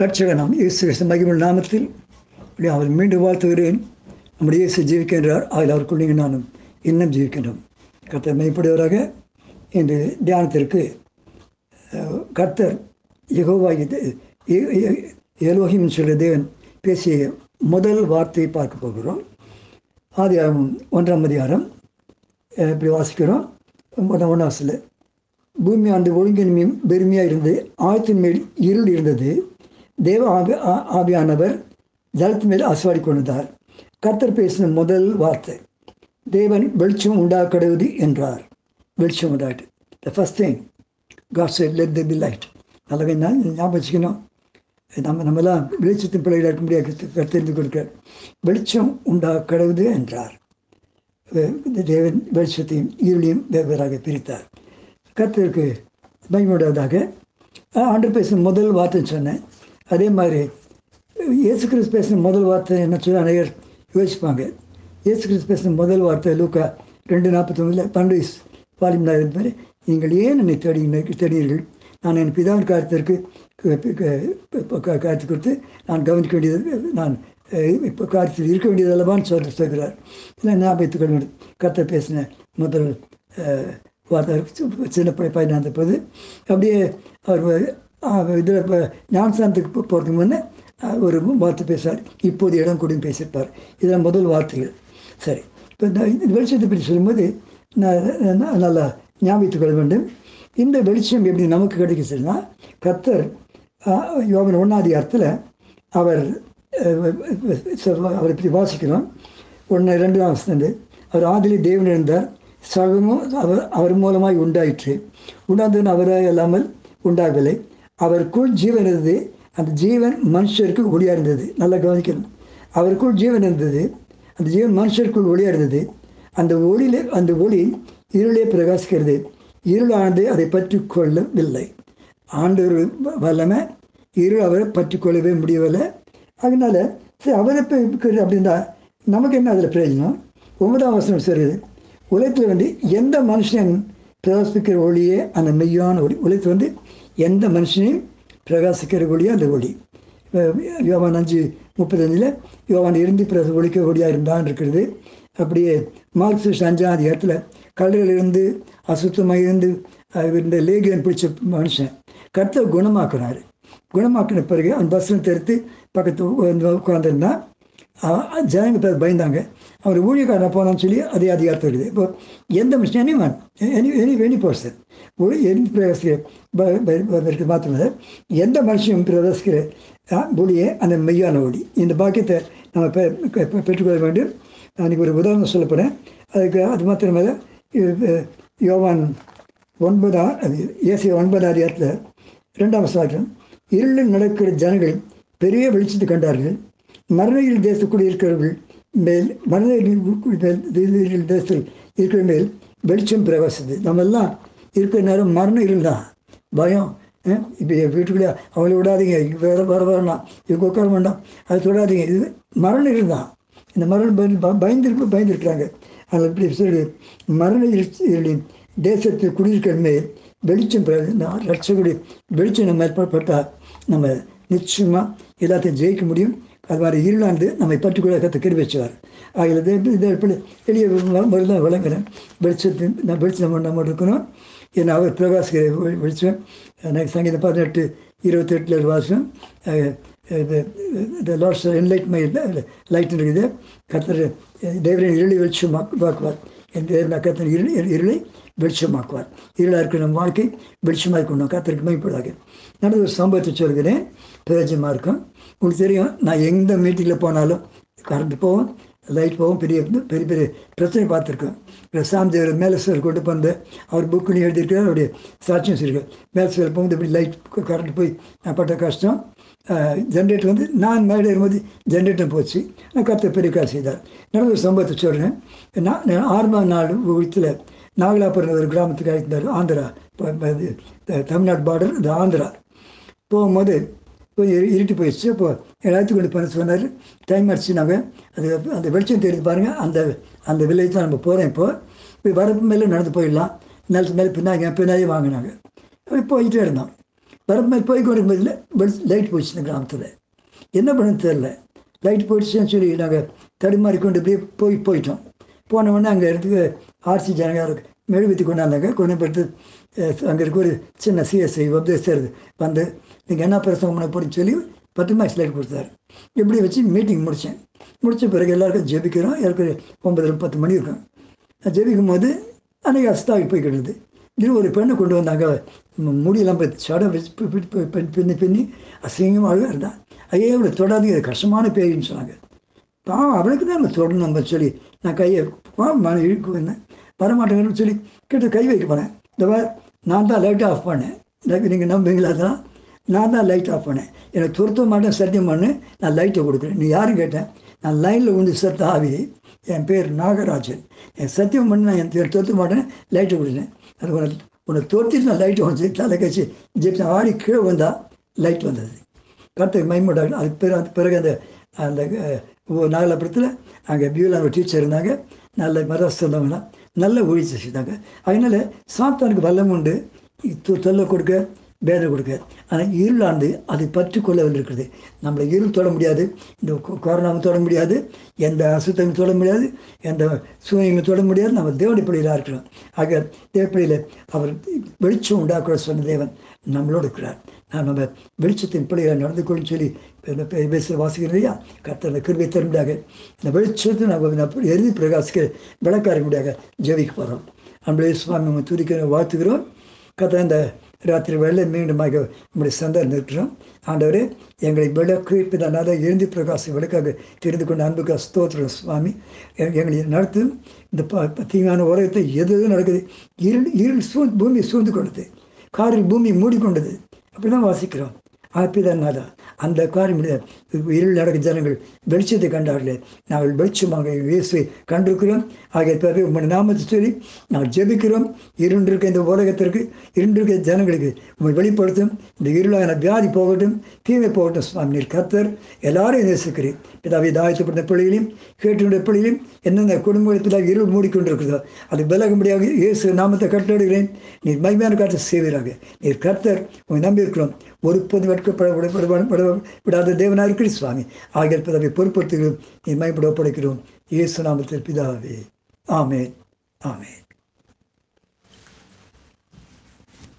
ரட்சகனாம் நாம் இயேசு கிருஷ்ண மகிமல் நாமத்தில் இப்படி அவர் மீண்டும் வாழ்த்துகிறேன். நம்முடைய இயேசு ஜீவிக்கின்றார். அதில் அவருக்குள் நீங்கள் நானும் இன்னும் ஜீவிக்கின்றோம். கர்த்தர் மேம்படுவராக இன்று தியானத்திற்கு கர்த்தர் யகோவாகி இது எலோஹிம் சொல்ல தேவன் பேசிய முதல் வார்த்தையை பார்க்க போகிறோம். ஆதியாகம் ஒன்றாம் அதிகாரம் இப்படி வாசிக்கிறோம். ஒன்றாம் ஒன்றாசில் பூமி ஆண்டு ஒழுங்கின்மையும் பெருமையாக இருந்தது ஆழத்தின் மேல் இருள் இருந்தது. தேவ ஆவி ஆ- ஆவியானவர் ஜலத்து மேல் அசுவாடி கொண்டார் கர்த்தர் பேசின முதல் வார்த்தை தேவன் வெளிச்சம் உண்டாக்கடுவது என்றார். வெளிச்சம் உண்டாட்டு the first thing God said let there be light அளவை நான் ஞாபகம் வச்சுக்கணும். நம்ம நம்மளாம் வெளிச்சத்தின் பிள்ளைகளாக இருக்க முடியாது. தெரிந்து கொடுக்கிறார் வெளிச்சம் உண்டா கடவுது என்றார் தேவன் வெளிச்சத்தையும் இருளையும் வெவ்வேறாக பிரித்தார். கர்த்தருக்கு மகிமுடையதாக ஆண்டு பேசின முதல் வார்த்தை சொன்னேன். அதே மாதிரி இயேசு கிறிஸ்து பேசின முதல் வார்த்தை என்ன சொல்லி அநேகர் யோசிப்பாங்க. இயேசு கிறிஸ்து பேசின முதல் வார்த்தை லூக்கா ரெண்டு நாற்பத்தொம்பதில் பண்டு பாலிம் மாதிரி நீங்கள் ஏன் என்னை தேடி தேடினீர்கள்? நான் என் பிதாவின் காரியத்திற்கு காரியத்தை கொடுத்து நான் கவனிக்க வேண்டியது நான் இப்போ காரியத்தில் இருக்க வேண்டியது அல்லவான்னு சொல்ல சொல்கிறார். இல்லை ஞாபகத்துக் கொள்ள பேசின முதல் வார்த்தை சின்ன பையன் பையனாக இருந்தபோது அப்படியே அவர் இதில் இப்போ ஞானசானத்துக்கு போகிறதுக்கு முன்னே ஒரு வார்த்தை பேசுவார். இப்போது இடம் கூட பேசியிருப்பார். இதெல்லாம் முதல் வார்த்தைகள். சரி. இப்போ இந்த இந்த வெளிச்சத்தை பற்றி சொல்லும்போது நான் நல்லா ஞாபகத்துக் கொள்ள வேண்டும். இந்த வெளிச்சம் எப்படி நமக்கு கிடைக்குச்சுன்னா கர்த்தர் யோகன் ஒன்றாதி அர்த்தத்தில் அவர் அவரை பற்றி வாசிக்கிறோம். ஒன்று ரெண்டு வாசனது அவர் ஆதிலே தேவன் இருந்தார். சகமும் அவர் அவர் மூலமாய் உண்டாயிற்று. உண்டாந்தவன் அவராக இல்லாமல் உண்டாகவில்லை. அவருக்குள் ஜீவன் இருந்தது. அந்த ஜீவன் மனுஷருக்கு ஒளியாக இருந்தது. நல்லா கவனிக்கணும். அவருக்குள் ஜீவன் இருந்தது. அந்த ஜீவன் மனுஷருக்குள் ஒளியாக இருந்தது. அந்த ஒளியிலே அந்த ஒளி இருளே பிரகாசிக்கிறது. இருளானது அதை பற்றி கொள்ளவில்லை ஆண்டவர் வல்லமை இருள் அவரை பற்றி கொள்ளவே முடியவில்லை. அதனால் சரி அவரை இப்போ இருக்கிறது அப்படின்னா நமக்கு என்ன அதில் பிரயோஜனம்? ஒன்பதாம் வசனம் சொல்கிறது உலகத்தில் வந்து எந்த மனுஷன் பிரகாசிக்கிற ஒளியே அந்த மெய்யான ஒளி. உலகத்தில் வந்து எந்த மனுஷனையும் பிரகாசிக்கிறக்கூடிய அந்த ஒளி. யோவான் அஞ்சு முப்பத்தஞ்சில் யோவான் இருந்து பிறகு ஒழிக்க இருந்தான் இருக்கிறது. அப்படியே மார்க்சிஸ்ட் அஞ்சாம் அதிகாரத்தில் கல்லறையில் இருந்து அசுத்தமாக இருந்து அஹ் இந்த லேகியன் பிடிச்ச மனுஷன் கருத்தை குணமாக்குனார் குணமாக்கின பிறகு அந்த பஸ்ஸில் தெரித்து பக்கத்து உட்காந்துருந்தான் ஜனங்க பயந்தாங்க. அவர் ஊழியக்காரன் போனான்னு சொல்லி அதே அதிகாரத்தில் இருக்குது. இப்போ எந்த மனுஷன் any man any any any person ஒரு எனி பிரகாசிக்கிற மாத்திரமே எந்த மனுஷனும் பிரகாசிக்கிற அஹ், ஒளியே அந்த மெய்யான ஒளி. இந்த பாக்கியத்தை நம்ம பெற்றுக்கொள்ள வேண்டும். அன்றைக்கி ஒரு உதாரணம் சொல்லப்போனேன் அதுக்கு அது மாத்திரமல்ல யோவான் ஒன்பதா அது ஏசிய ஒன்பதாம் அதிகாரத்தில் ரெண்டாம் சாத்திரம் இருளில் நடக்கிற ஜனங்கள் பெரிய வெளிச்சத்தை கண்டார்கள். மரணியில் தேசத்துக்குள் இருக்கிறவர்கள் மேல் மனதில் மேல் தேசத்தில் இருக்கிற மேல் வெளிச்சம் பிரகாசித்தது. நம்ம எல்லாம் இருக்கிற நேரம் மரண இருந்தால் பயம் இப்போ என் வீட்டுக்குள்ளே அவளை விடாதீங்க. வேறு வேற வர வரலாம் இவங்க உட்கார வேண்டாம். அதை சொல்லாதீங்க இது மரண இருந்தான் இந்த மரணம் பயந்து ப- பயந்துருக்கிறாங்க. அதில் இப்படி சொல்லி மரண இருளின் தேசத்தில் குடியிருக்கிற மேல் வெளிச்சம் லட்சக்கூடிய வெளிச்சம் நம்ம ஏற்பாடு பட்டால் நம்ம நிச்சயமாக எல்லாத்தையும் ஜெயிக்க முடியும். அது மாதிரி இருளாண்டு நம்மை பற்றிக்கொள்ள கற்று கருவி வச்சுவார் அதில் இதை எளிய முறையில் விளங்குறேன் வெளிச்சத்தின் நான் வெளிச்சம் நம்ம நம்ம இருக்கணும். ஏன்னா அவர் பிரகாசிக்கிற வெளிச்சம் எனக்கு சங்கீதம் பதினெட்டு இருபத்தெட்டில் வாசம் இந்த லாஸ் என்லைட் மை லைட் இருக்குது. கத்தர் தேவரின் இருளை வெளிச்சமாக்குவார் என் தேவன் கத்தர் இருளை இருளை வெளிச்சமாக்குவார். இருளாக இருக்கிற நம்ம வாழ்க்கை வெளிச்சமாக இருக்கணும் கத்தருக்கு மைப்பதாக நடந்த ஒரு சம்பவத்தை சொல்கிறேன். பிரயோஜனமாக இருக்கும். உங்களுக்கு தெரியும் நான் எந்த மீட்டிங்கில் போனாலும் கரண்ட் போவோம் லைட் போவோம் பெரிய பெரிய பெரிய பிரச்சனை பார்த்துருக்கேன். சாமிதேவர் மேலே சார் கொண்டு வந்து அவர் புக்குன்னு எழுதியிருக்காரு அவருடைய சாட்சியம் சொல்லியிருக்காரு மேலே சார் போகும்போது இப்படி லைட் கரண்ட் போய் நான் பட்ட கஷ்டம். ஜென்ரேட்டர் வந்து நான் மேலே இருக்கும்போது ஜென்ரேட்டர் போச்சு. நான் கத்த பெரிய காசு செய்தார். நடந்த ஒரு சம்பவத்தை சொல்கிறேன் நான் நான் ஆரம்ப நாள் வீட்டில் நாகலாபுரம் ஒரு கிராமத்துக்கு அழைத்தார் ஆந்திரா தமிழ்நாடு பார்டர் இந்த ஆந்திரா. போகும்போது போய் இருட்டி போயிடுச்சு. அப்போ எல்லாத்தையும் கொண்டு பண்ண சொன்னார். டைம் அடிச்சு நாங்கள் அது அந்த வெளிச்சம் தெரியுது பாருங்கள் அந்த அந்த வில்லேஜ் தான் நம்ம போகிறோம் இப்போ. போய் வரப்பு மேலே நடந்து போயிடலாம். நிலத்து மேலே பின்னாங்க பின்னாடியே வாங்கினாங்க அப்படி போயிட்டே இருந்தோம். மேலே போய் கொண்டு லைட் போயிடுச்சு இந்த கிராமத்தில். என்ன பண்ணு தெரில லைட் போயிடுச்சுன்னு சொல்லி நாங்கள் தடுமாறி கொண்டு இப்படியே போய் போயிட்டோம். போன உடனே அங்கே இடத்துக்கு ஆர்சி ஜனங்க மெழுகுத்தி கொண்டாந்தாங்க. கொண்டு போட்டு அங்கே இருக்க ஒரு சின்ன சிஎஸ்ஐ உபதேசர் வந்து நீங்கள் என்ன பிரசவம் பண்ண சொல்லி பத்து மார்க்ஸ் லைட் கொடுத்தாரு. இப்படி வச்சு மீட்டிங் முடித்தேன் முடித்த பிறகு எல்லாருக்கும் ஜெபிக்கிறோம். எல்லாருக்கும் ஒன்பது பத்து மணி இருக்கும். நான் ஜெபிக்கும் போது அன்றைக்கி அஸ்தாவி போய் கிடக்குது இது ஒரு பெண்ணை கொண்டு வந்தாங்க. முடியெல்லாம் போய் சடம் வச்சு பின்னி பின்னி அசிங்கமாக இருந்தான் ஐயே இவ்வளோ தொடாது இது கஷ்டமான பேருன்னு சொன்னாங்க. பாவம் அவளுக்கு தான் நம்ம தொடணும் நம்ம சொல்லி நான் கையை மன இழுக்கு வந்தேன். வரமாட்டேங்கன்னு சொல்லி கிட்ட கை வைக்க போனேன். இந்த நான் தான் லைட்டை ஆஃப் பண்ணேன். நீங்கள் நம்புவீங்களா அதெல்லாம்? நான் தான் லைட் ஆஃப் பண்ணேன். எனக்கு துரத்த மாட்டேன் சத்தியம் பண்ணு நான் லைட்டை கொடுக்குறேன். நீ யாரும் கேட்டேன்? நான் லைனில் உண்டு செத்த ஆவி. என் பேர் நாகராஜன். என் சத்தியம் பண்ணி நான் என் பேர் துரத்த மாட்டேன் லைட்டை கொடுத்தேன். அது உனக்கு உன்னை துரத்திட்டு நான் லைட்டு வந்து தலை கழிச்சு ஜெப்சி ஆடி கீழே வந்தால் லைட் வந்தது. கருத்துக்கு மைமூட்டாங்க அதுக்கு பிறகு அதுக்கு பிறகு அந்த அந்த நாகலாபுரத்தில் அங்கே பியூலான ஒரு டீச்சர் இருந்தாங்க. நல்ல மதம் நல்ல ஒழிச்சு செஞ்சாங்க அதனால சாத்தானுக்கு வல்லம் உண்டு. தொல்லை கொடுக்க வேதனை கொடுக்க. ஆனால் இருளாண்டு அதை பற்றி கொள்ள இருக்கிறது நம்மளை இருள் தொட முடியாது இந்த கொ- கொரோனாவும் தொட முடியாது எந்த அசுத்தமும் தொட முடியாது எந்த சூரியங்களும் தொட முடியாது நம்ம தேவனுடைய இருக்கிறோம். ஆக தேவப்படியில் அவர் வெளிச்சம் உண்டாக்குற சொன்ன தேவன் நம்மளோடு இருக்கிறார். நான் நம்ம வெளிச்சத்தின் பிள்ளைகளை நடந்து கொள்ளும் சொல்லி பேச வாசிக்கிறோம் இல்லையா? கர்த்தர் கிருபை தரும்படியாக. இந்த வெளிச்சத்தை நம்ம எழுதி பிரகாசிக்க விளக்காரும்படியாக ஜெபிக்க போகிறோம் நம்மளே சுவாமி துதிக்க வாழ்த்துக்கிறோம் கத்த இந்த ராத்திரி வேலை மீண்டுமாக நம்முடைய சந்தை நிற்கிறோம். ஆண்டவரே எங்களை விளக்கு பிதனால எழுந்தி பிரகாசம் விளக்காக தெரிந்து கொண்ட அன்புக்கு ஸ்தோத்திரம் சுவாமி. எ- எங்களை நடத்தும். இந்த ப ப- தீங்கான உலகத்தை எது எது நடக்குது? இருள் இருள் சூழ் பூமி சூழ்ந்து கொண்டது. காரில் பூமி மூடிக்கொண்டது. அப்படி தான் வாசிக்கிறோம். ஆப்பிதனால அந்த காரியம் இருள் நடக்கும் ஜனங்கள் வெளிச்சத்தை கண்டார்களே. நாங்கள் வெளிச்சமாக இயேசுவை கண்டிருக்கிறோம். ஆகிய பிறகு உங்களுடைய நாமத்தை சொல்லி நாங்கள் ஜெபிக்கிறோம். இருண்டிருக்க இந்த உலகத்திற்கு இருண்டிருக்க ஜனங்களுக்கு உங்களை வெளிப்படுத்தும். இந்த இருளான வியாதி போகட்டும் தீமை போகட்டும் சுவாமி நீர் கத்தர் எல்லாரையும் நேசிக்கிறேன் பிதாவை தாயத்தப்பட்ட பிள்ளைகளையும் கேட்டுடைய பிள்ளைகளையும் எந்தெந்த குடும்பத்தில் இருள் மூடிக்கொண்டிருக்கிறதோ அது விலகும்படியாக இயேசு நாமத்தை கட்டளையிடுகிறேன். நீர் மைமையான காற்று செய்வீராக. நீர் கர்த்தர் உங்களை நம்பியிருக்கிறோம். ஒரு பொது விடாத தேவனாக இருக்கிற சுவாமி. ஆகிய பிதாவை பொறுப்படுத்துகிறோம் நீர் மைப்பட ஒப்படைக்கிறோம் இயேசு நாமத்தில் பிதாவே. ஆமென். ஆமென்.